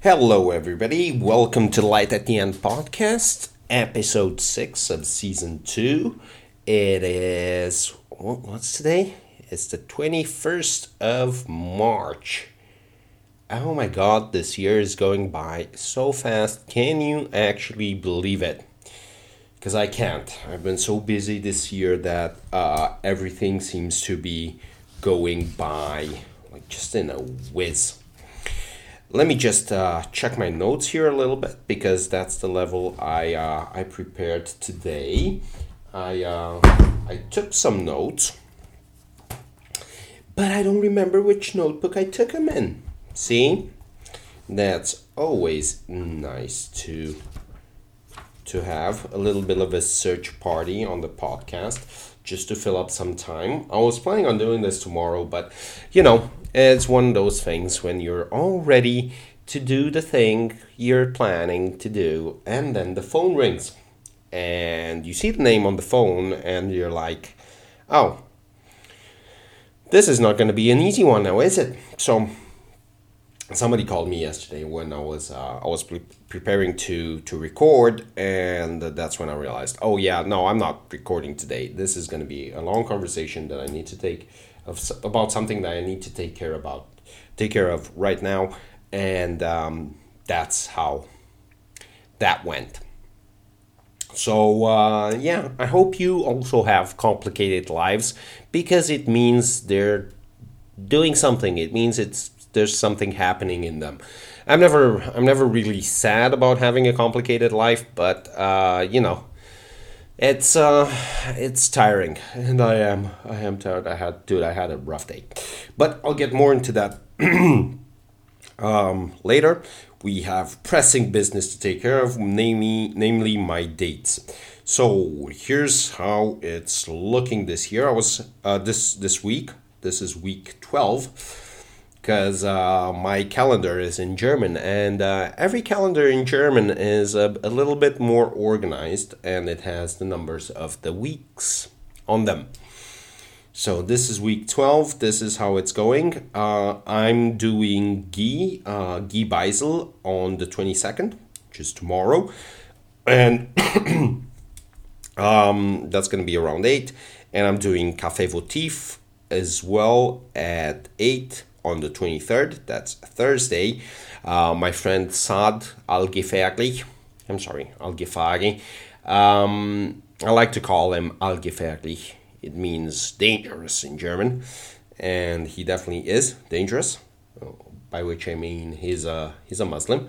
Hello, everybody. Welcome to Light at the End podcast, episode 6 of season 2. It is, what's today? It's the 21st of March. Oh my god, this year is going by so fast. Can you actually believe it? Because I can't. I've been so busy this year that uh, everything seems to be going by like just in a whiz let me just uh, check my notes here a little bit because that's the level I uh, I prepared today. I uh, I took some notes, but I don't remember which notebook I took them in. See, that's always nice to to have a little bit of a search party on the podcast just to fill up some time. I was planning on doing this tomorrow, but you know, it's one of those things when you're all ready to do the thing you're planning to do, and then the phone rings, and you see the name on the phone, and you're like, oh, this is not going to be an easy one now, is it? So, somebody called me yesterday when I was uh, I was pre- preparing to to record, and that's when I realized, oh yeah, no, I'm not recording today. This is going to be a long conversation that I need to take of about something that I need to take care about, take care of right now, and um, that's how that went. So uh, yeah, I hope you also have complicated lives because it means they're doing something. It means it's there's something happening in them. I'm never I'm never really sad about having a complicated life, but uh, you know, it's uh, it's tiring, and I am I am tired. I had dude, I had a rough day, but I'll get more into that um, later. We have pressing business to take care of, namely namely my dates. So here's how it's looking this year. I was uh, this this week. This is week twelve because uh, my calendar is in German, and uh, every calendar in German is a, a, little bit more organized and it has the numbers of the weeks on them. So this is week 12. This is how it's going. Uh, I'm doing Guy, uh, Guy Beisel on the 22nd, which is tomorrow. And um, that's going to be around 8. And I'm doing Café Votif as well at 8 on the 23rd, that's Thursday, uh, my friend Saad Al Ghifari, I'm sorry, Al Ghifari, um, I like to call him Al Ghifari. It means dangerous in German, and he definitely is dangerous, by which I mean he's a, he's a Muslim.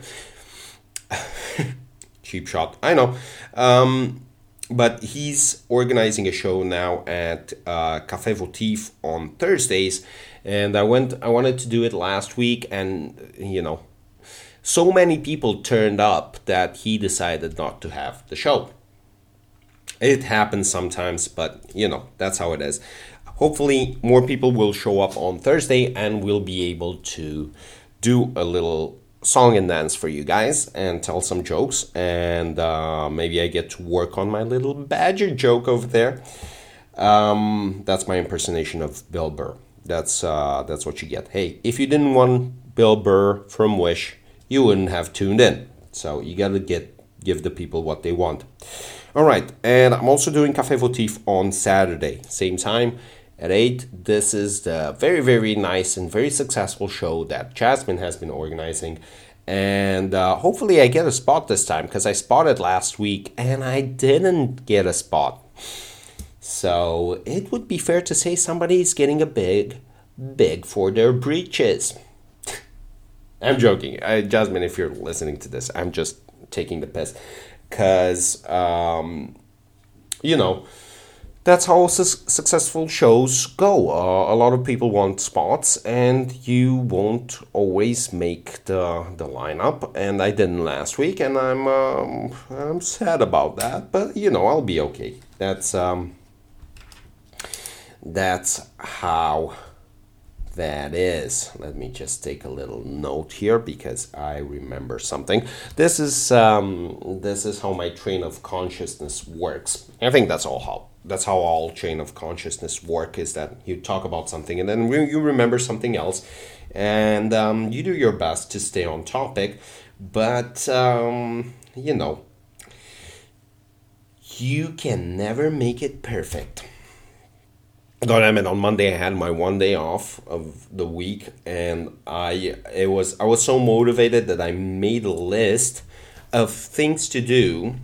Cheap shot, I know. Um, but he's organizing a show now at uh, Café Votif on Thursdays, and I went. I wanted to do it last week, and you know, so many people turned up that he decided not to have the show. It happens sometimes, but you know that's how it is. Hopefully, more people will show up on Thursday, and we'll be able to do a little song and dance for you guys and tell some jokes and uh, maybe i get to work on my little badger joke over there um, that's my impersonation of bill burr that's uh, that's what you get. Hey, if you didn't want Bill Burr from Wish, you wouldn't have tuned in. So you gotta get give the people what they want. All right, and I'm also doing Café Votif on Saturday, same time at 8. This is the very, very nice and very successful show that Jasmine has been organizing. And uh, hopefully, I get a spot this time because I spotted last week and I didn't get a spot. So it would be fair to say somebody's getting a big, big for their breeches. I'm joking. I, Jasmine, if you're listening to this, I'm just taking the piss. Because, um, you know, that's how su- successful shows go. Uh, a lot of people want spots, and you won't always make the the lineup. And I didn't last week, and I'm um, I'm sad about that. But you know, I'll be okay. That's um, that's how that is. Let me just take a little note here because I remember something. This is um, this is how my train of consciousness works. I think that's all how that's how all chain of consciousness work is that you talk about something and then you remember something else and um, you do your best to stay on topic but um, you know you can never make it perfect God, I mean, on Monday I had my one day off of the week, and I it was I was so motivated that I made a list of things to do,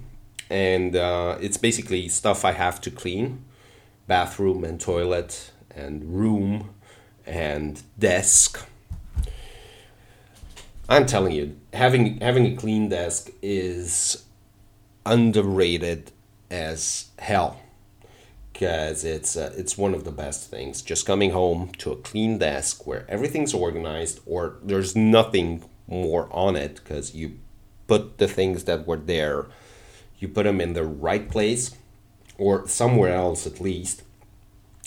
and uh, it's basically stuff I have to clean, bathroom and toilet and room, and desk. I'm telling you, having having a clean desk is underrated as hell because it's uh, it's one of the best things. Just coming home to a clean desk where everything's organized, or there's nothing more on it because you put the things that were there, you put them in the right place, or somewhere else at least,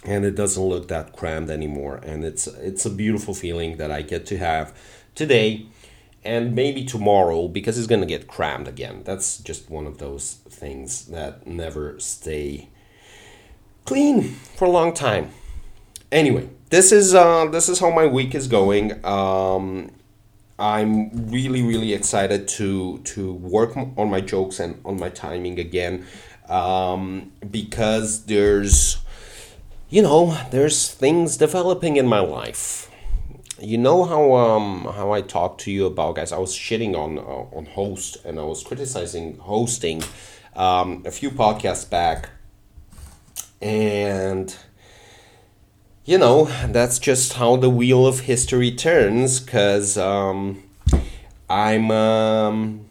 and it doesn't look that crammed anymore. And it's it's a beautiful feeling that I get to have today and maybe tomorrow because it's going to get crammed again. That's just one of those things that never stay clean for a long time. Anyway, this is uh, this is how my week is going. Um, I'm really really excited to to work on my jokes and on my timing again um, because there's you know there's things developing in my life. You know how um how I talked to you about guys. I was shitting on uh, on host and I was criticizing hosting um, a few podcasts back and you know, that's just how the wheel of history turns because um, I'm um,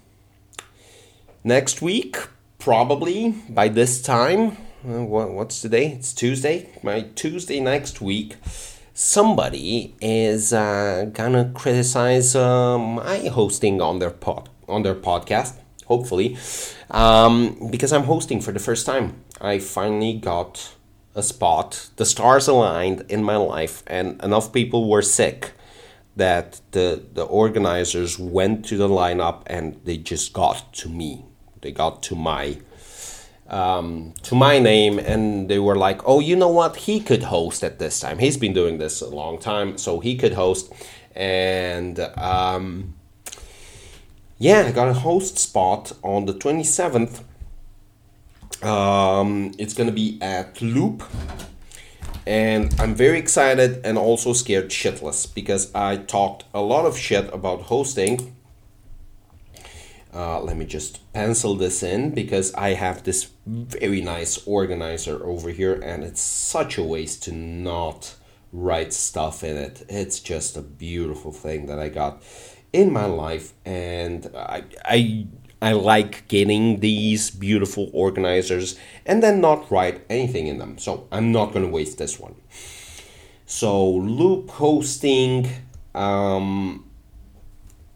next week, probably by this time. Uh, what, what's today? It's Tuesday. My Tuesday next week, somebody is uh, gonna criticize uh, my hosting on their pod on their podcast. Hopefully, um, because I'm hosting for the first time. I finally got a spot. The stars aligned in my life, and enough people were sick that the the organizers went to the lineup and they just got to me. They got to my um, to my name and they were like, "Oh, you know what? He could host at this time. He's been doing this a long time, so he could host." And um, yeah, I got a host spot on the twenty seventh um, it's gonna be at Loop, and I'm very excited and also scared shitless because I talked a lot of shit about hosting. Uh, let me just pencil this in because I have this very nice organizer over here, and it's such a waste to not write stuff in it. It's just a beautiful thing that I got in my life, and I I I like getting these beautiful organizers and then not write anything in them. So I'm not going to waste this one. So loop hosting, um,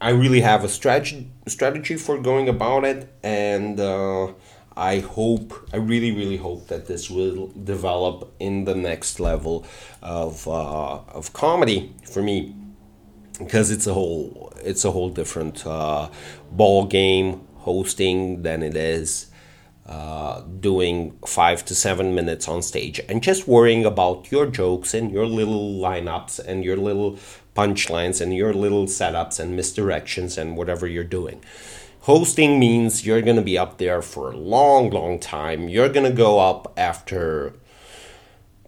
I really have a strategy strategy for going about it, and uh, I hope I really really hope that this will develop in the next level of uh, of comedy for me because it's a whole it's a whole different uh, ball game hosting than it is uh, doing five to seven minutes on stage and just worrying about your jokes and your little lineups and your little punchlines and your little setups and misdirections and whatever you're doing. Hosting means you're going to be up there for a long, long time. You're going to go up after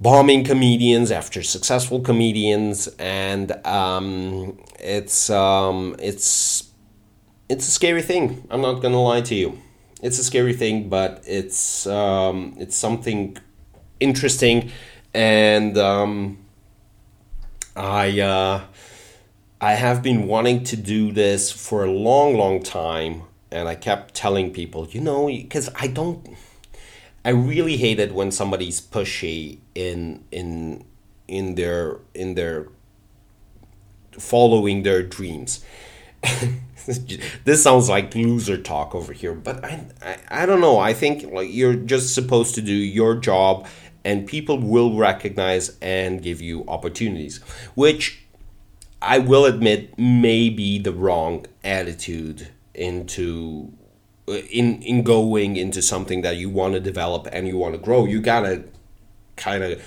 bombing comedians, after successful comedians, and um, it's um, it's it's a scary thing. I'm not gonna lie to you. It's a scary thing, but it's um, it's something interesting, and um, I uh, I have been wanting to do this for a long, long time, and I kept telling people, you know, because I don't. I really hate it when somebody's pushy in in in their in their following their dreams this sounds like loser talk over here, but I, I, I don't know. I think like you're just supposed to do your job, and people will recognize and give you opportunities, which I will admit may be the wrong attitude into uh, in in going into something that you want to develop and you want to grow. You gotta kind of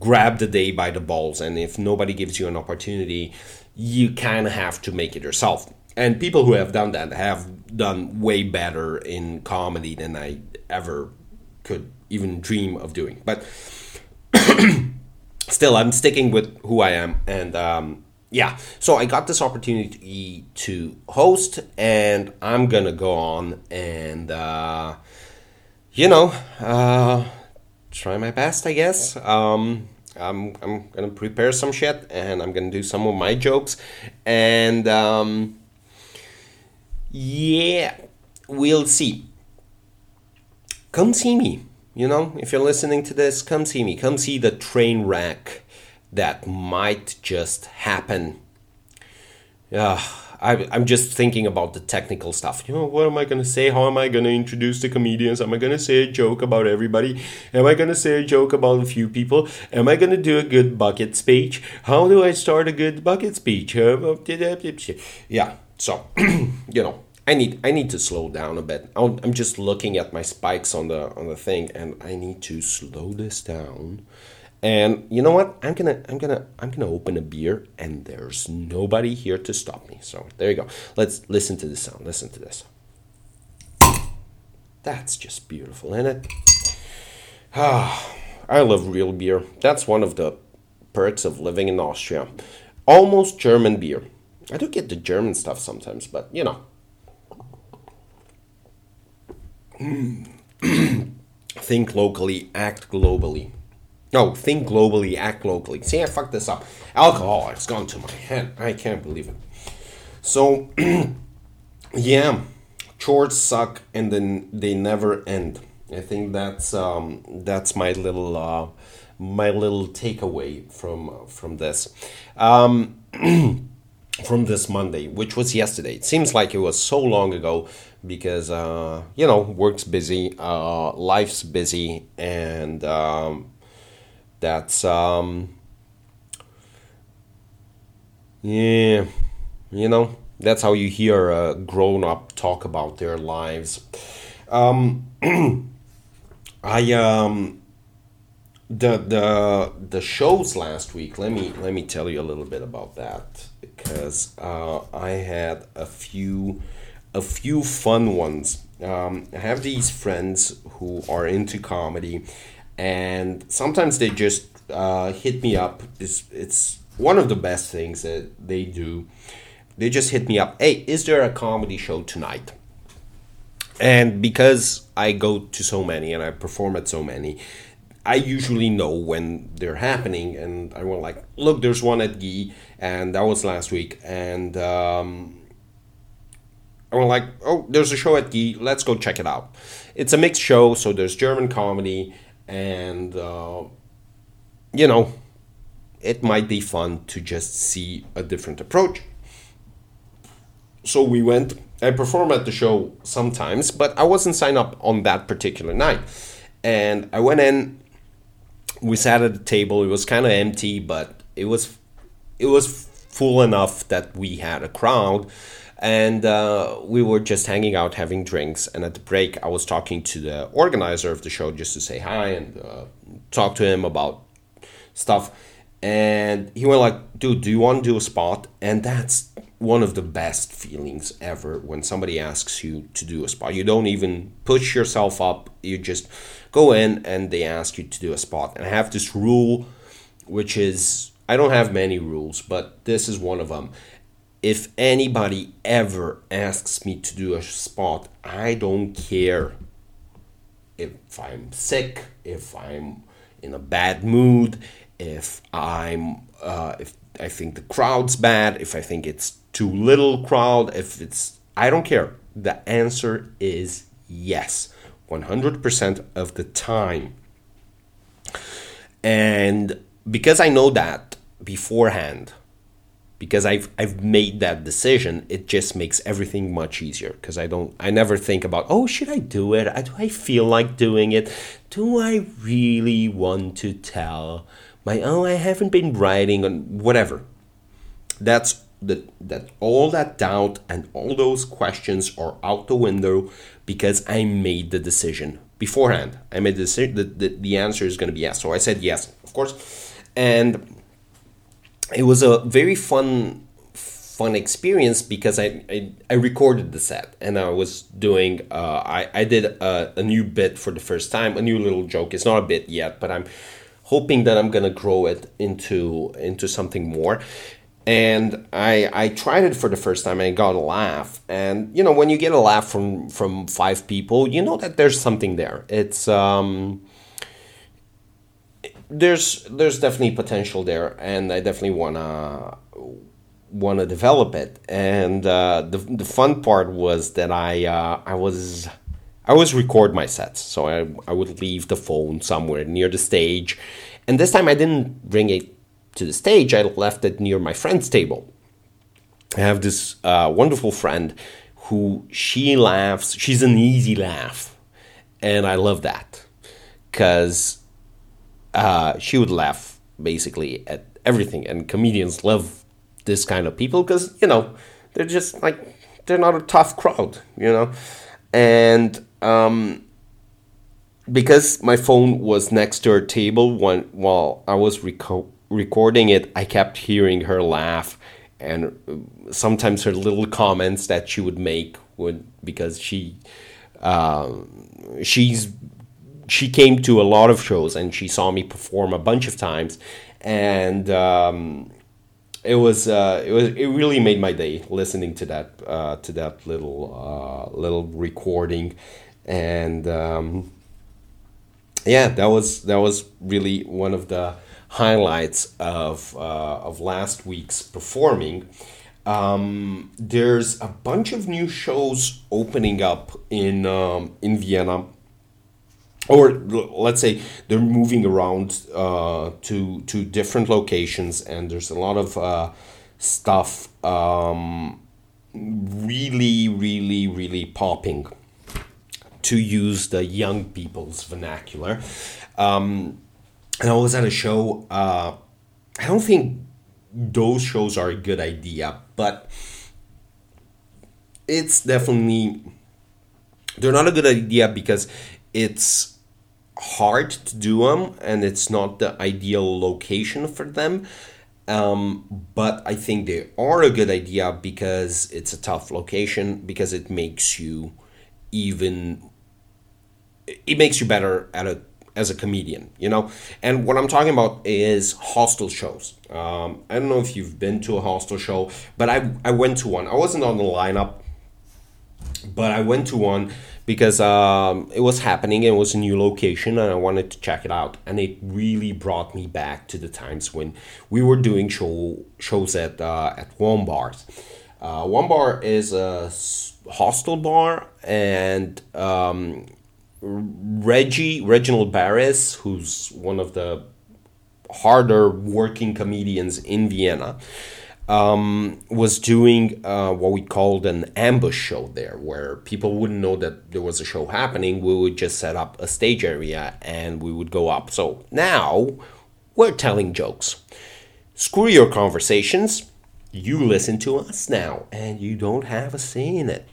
grab the day by the balls and if nobody gives you an opportunity you kind of have to make it yourself. And people who have done that have done way better in comedy than i ever could even dream of doing. But still i'm sticking with who i am and um, yeah. So i got this opportunity to host and i'm gonna go on and uh, you know uh, try my best, I guess. Um, I'm, I'm gonna prepare some shit and I'm gonna do some of my jokes. And um, yeah, we'll see. Come see me. You know, if you're listening to this, come see me. Come see the train wreck that might just happen. Yeah I, I'm just thinking about the technical stuff. You know, what am I going to say? How am I going to introduce the comedians? Am I going to say a joke about everybody? Am I going to say a joke about a few people? Am I going to do a good bucket speech? How do I start a good bucket speech? Uh, uh, uh, yeah, so, you know. I need I need to slow down a bit. I'm just looking at my spikes on the on the thing, and I need to slow this down and you know what? I'm gonna I'm gonna I'm gonna open a beer and there's nobody here to stop me. So there you go. Let's listen to the sound. Listen to this. That's just beautiful, isn't it? Ah, I love real beer. That's one of the perks of living in Austria. Almost German beer. I do get the German stuff sometimes, but you know. Think locally, act globally. No, think globally, act locally. See, I fucked this up. Alcohol, it's gone to my head. I can't believe it. So, yeah, chores suck and then they never end. I think that's um, that's my little uh, my little takeaway from uh, from this. Um, from this Monday, which was yesterday. It seems like it was so long ago because uh, you know work's busy, uh, life's busy, and um, that's um yeah you know that's how you hear a grown up talk about their lives. Um i um the the the shows last week let me let me tell you a little bit about that because uh, i had a few a few fun ones. Um, i have these friends who are into comedy and sometimes they just uh, hit me up. It's, it's one of the best things that they do. They just hit me up. Hey, is there a comedy show tonight? And because I go to so many and I perform at so many, I usually know when they're happening. And I went like, look, there's one at Guy, and that was last week. And um, I went like, oh, there's a show at Guy. Let's go check it out. It's a mixed show, so there's German comedy and uh, you know it might be fun to just see a different approach. So we went i perform at the show sometimes but i wasn't signed up on that particular night. And i went in we sat at the table it was kind of empty but it was it was full enough that we had a crowd and uh, we were just hanging out having drinks. And at the break i was talking to the organizer of the show just to say hi and uh, talk to him about stuff. And he went like dude do you want to do a spot? And that's one of the best feelings ever when somebody asks you to do a spot. You don't even push yourself up. You just go in and they ask you to do a spot. And i have this rule which is i don't have many rules but this is one of them if anybody ever asks me to do a spot, I don't care if I'm sick, if I'm in a bad mood, if I'm uh, if I think the crowd's bad, if I think it's too little crowd, if it's I don't care. The answer is yes, 100% of the time. And because I know that beforehand, because I've I've made that decision, it just makes everything much easier because I don't I never think about oh should I do it? Do I feel like doing it? Do I really want to tell my oh I haven't been writing on whatever. That's that that all that doubt and all those questions are out the window because I made the decision beforehand. I made the decision that the, the answer is going to be yes. So I said yes, of course. And it was a very fun fun experience because I, I, I recorded the set and I was doing uh, I, I did a, a new bit for the first time a new little joke. It's not a bit yet but I'm hoping that I'm gonna grow it into into something more. And I I tried it for the first time and I got a laugh. And you know when you get a laugh from from five people you know that there's something there. It's um there's there's definitely potential there and I definitely wanna want to develop it. And uh, the the fun part was that I uh, I was I was record my sets, so I I would leave the phone somewhere near the stage, and this time I didn't bring it to the stage. I left it near my friend's table. I have this uh, wonderful friend who she laughs. She's an easy laugh, and I love that because uh, she would laugh basically at everything, and comedians love this kind of people because you know they're just like they're not a tough crowd, you know, and um, because my phone was next to her table when while I was reco- recording it, I kept hearing her laugh and sometimes her little comments that she would make would because she uh, she's she came to a lot of shows and she saw me perform a bunch of times. And um, it was uh, it was it really made my day listening to that uh, to that little uh, little recording, and um, yeah, that was that was really one of the highlights of uh, of last week's performing. Um, there's a bunch of new shows opening up in um, in Vienna or let's say they're moving around uh, to to different locations, and there's a lot of uh, stuff um, really, really, really popping. To use the young people's vernacular, um, and I was at a show. Uh, I don't think those shows are a good idea, but it's definitely they're not a good idea because it's hard to do them and it's not the ideal location for them. Um, but I think they are a good idea because it's a tough location because it makes you even it makes you better at a as a comedian, you know. And what I'm talking about is hostel shows. Um, I don't know if you've been to a hostel show, but I I went to one. I wasn't on the lineup, but I went to one because um, it was happening and it was a new location and I wanted to check it out. And it really brought me back to the times when we were doing show shows at uh, at Wombats. Uh, Wombat is a hostel bar, and um, Reggie Reginald Barris, who's one of the harder working comedians in Vienna um, was doing uh, what we called an ambush show there, where people wouldn't know that there was a show happening. We would just set up a stage area and we would go up. So now we're telling jokes. Screw your conversations. You listen to us now, and you don't have a say in it.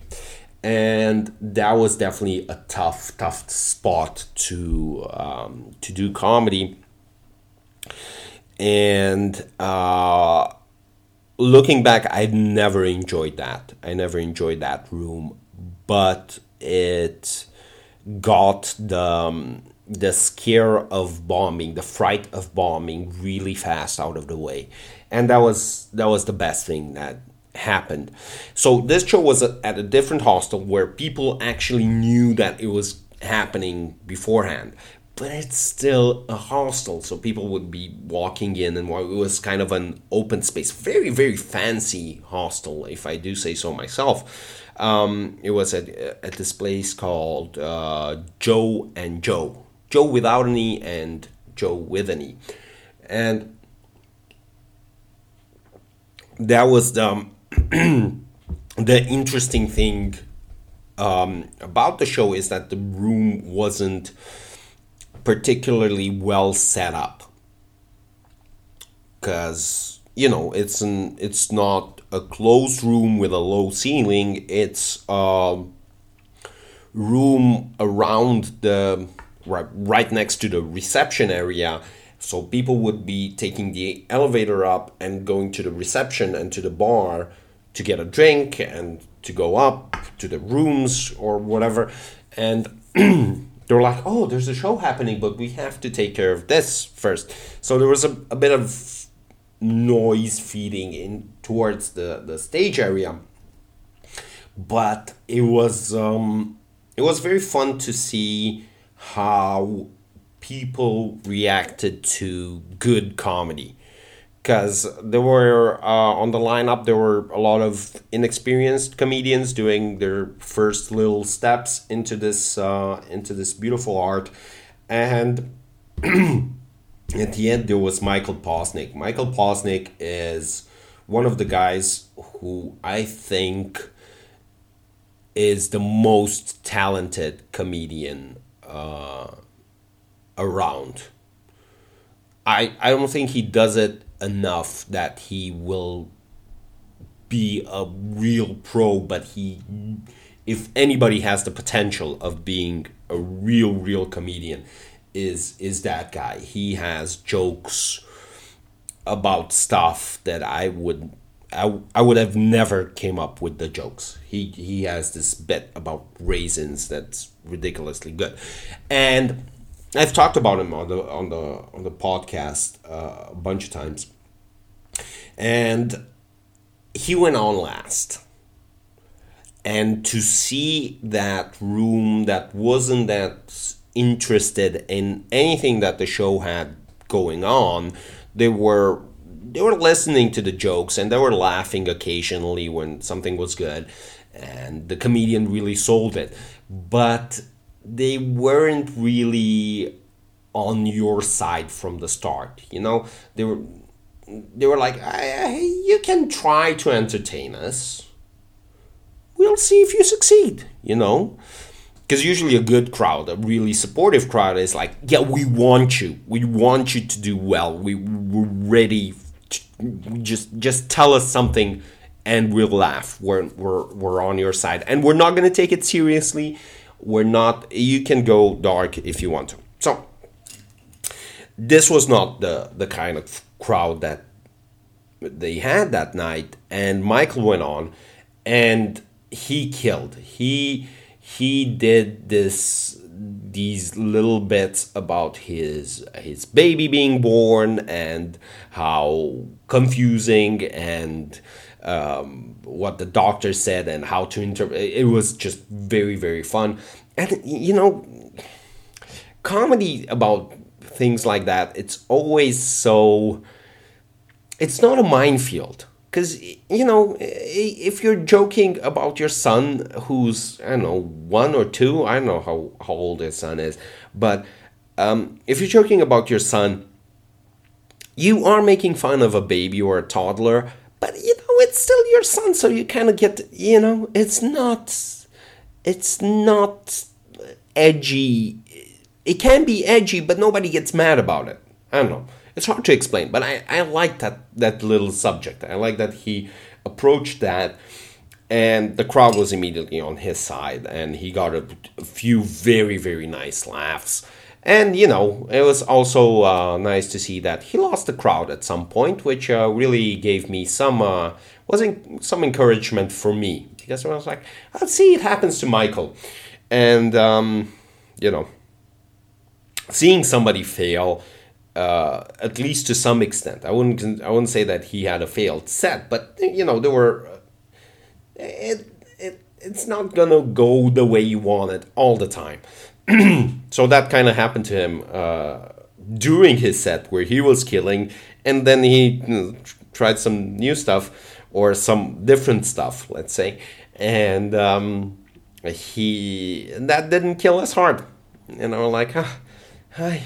And that was definitely a tough, tough spot to um, to do comedy. And uh, looking back, I never enjoyed that. I never enjoyed that room, but it got the um, the scare of bombing, the fright of bombing, really fast out of the way, and that was that was the best thing that happened. So this show was at a different hostel where people actually knew that it was happening beforehand but it's still a hostel, so people would be walking in, and it was kind of an open space, very very fancy hostel, if I do say so myself. Um, it was at at this place called uh, Joe and Joe, Joe without an e and Joe with an e, and that was the the interesting thing um, about the show is that the room wasn't particularly well set up because you know it's an it's not a closed room with a low ceiling it's a room around the right, right next to the reception area. So people would be taking the elevator up and going to the reception and to the bar to get a drink and to go up to the rooms or whatever. And they're like, oh, there's a show happening, but we have to take care of this first. So there was a, a bit of noise feeding in towards the, the stage area. But it was um, it was very fun to see how people reacted to good comedy because there were uh, on the lineup there were a lot of inexperienced comedians doing their first little steps into this uh, into this beautiful art. And at the end there was michael posnick. Michael posnick is one of the guys who i think is the most talented comedian uh, around. I, I don't think he does it enough that he will be a real pro, but he, if anybody has the potential of being a real, real comedian, is is that guy. He has jokes about stuff that I would I, I would have never came up with the jokes. He he has this bit about raisins that's ridiculously good, and I've talked about him on the on the on the podcast uh, a bunch of times, and he went on last. And to see that room that wasn't that interested in anything that the show had going on, they were they were listening to the jokes and they were laughing occasionally when something was good, and the comedian really sold it, but they weren't really on your side from the start. You know, they were they were like, "You can try to entertain us. We'll see if you succeed." You know, because usually a good crowd, a really supportive crowd, is like, "Yeah, we want you. We want you to do well. We we're ready. To, just just tell us something." And we'll laugh. We're, we're, we're on your side. And we're not going to take it seriously we're not you can go dark if you want to. So this was not the the kind of crowd that they had that night and michael went on and he killed. He he did this these little bits about his his baby being born and how confusing and um, what the doctor said and how to interpret. It was just very very fun, and you know, comedy about things like that. It's always so. It's not a minefield because you know if you're joking about your son who's I don't know one or two. I don't know how how old his son is, but um, if you're joking about your son. You are making fun of a baby or a toddler, but you know it's still your son so you kind of get you know it's not it's not edgy. It can be edgy but nobody gets mad about it. I don't know. It's hard to explain but i i like that that little subject. I like that he approached that and the crowd was immediately on his side and he got a, a few very very nice laughs and you know, it was also uh, nice to see that he lost the crowd at some point, which uh, really gave me some uh, was some encouragement for me because I was like, let's see, it happens to Michael, and um, you know, seeing somebody fail. Uh, at least to some extent, I wouldn't. I wouldn't say that he had a failed set, but you know there were. It, it it's not gonna go the way you want it all the time. so that kind of happened to him uh, during his set where he was killing, and then he you know, tried some new stuff or some different stuff, let's say, and um, he that didn't kill his heart. And I'm like, ah, I.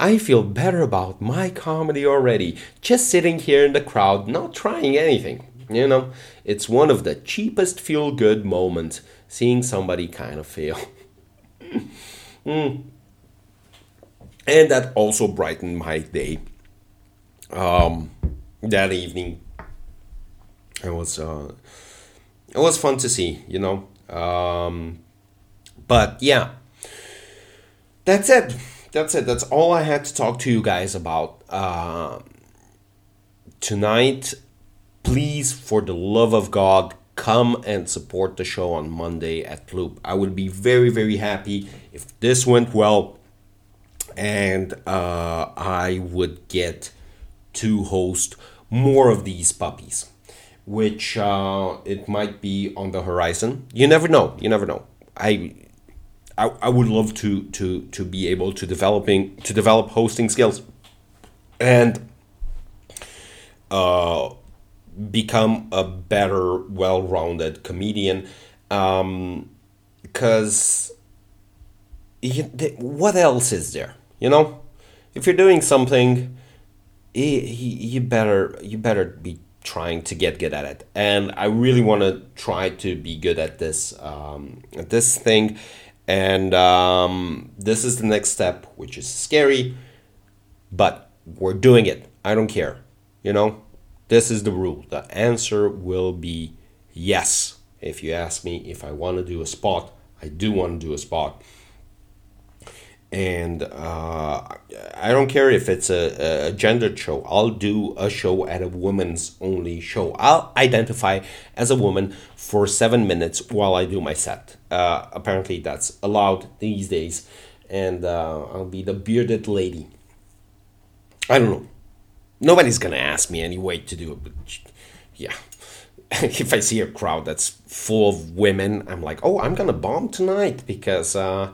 I feel better about my comedy already, just sitting here in the crowd, not trying anything. You know, it's one of the cheapest feel good moments seeing somebody kind of fail. mm. And that also brightened my day. Um, that evening, it was uh, it was fun to see. You know, um, But yeah, that's it. That's it. That's all I had to talk to you guys about uh, tonight. Please, for the love of God, come and support the show on Monday at Loop. I would be very, very happy if this went well and uh, I would get to host more of these puppies, which uh, it might be on the horizon. You never know. You never know. I, I, I would love to to to be able to developing to develop hosting skills, and uh, become a better, well-rounded comedian. Um because what else is there? You know, if you're doing something, you better you better be trying to get good at it. And I really want to try to be good at this um, at this thing. And um, this is the next step, which is scary, but we're doing it. I don't care. You know, this is the rule. The answer will be yes. If you ask me if I want to do a spot, I do want to do a spot. And uh, I don't care if it's a, a gendered show. I'll do a show at a woman's only show. I'll identify as a woman for seven minutes while I do my set. Uh, apparently, that's allowed these days. And uh, I'll be the bearded lady. I don't know nobody's gonna ask me anyway to do it but yeah. If i see a crowd that's full of women i'm like oh i'm gonna bomb tonight because uh,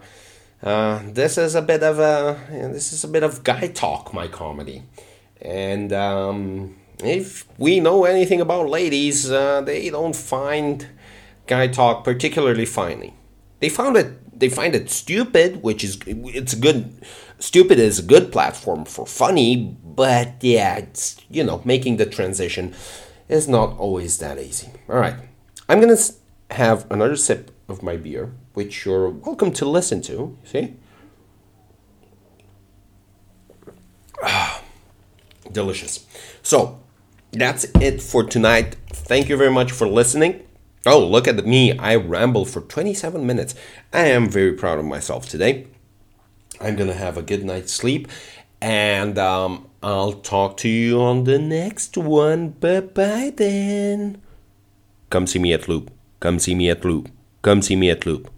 uh, this is a bit of a this is a bit of guy talk my comedy. And um, if we know anything about ladies uh, they don't find guy talk particularly funny. They found it they find it stupid which is it's a good stupid is a good platform for funny but yeah, it's, you know, making the transition is not always that easy. All right. I'm to have another sip of my beer, which you're welcome to listen to. See? Ah, delicious. So, that's it for tonight. Thank you very much for listening. Oh, look at me. I rambled for 27 minutes. I am very proud of myself today. I'm going to have a good night's sleep. And um, I'll talk to you on the next one. Bye bye then. Come see me at Loop. Come see me at Loop. Come see me at Loop.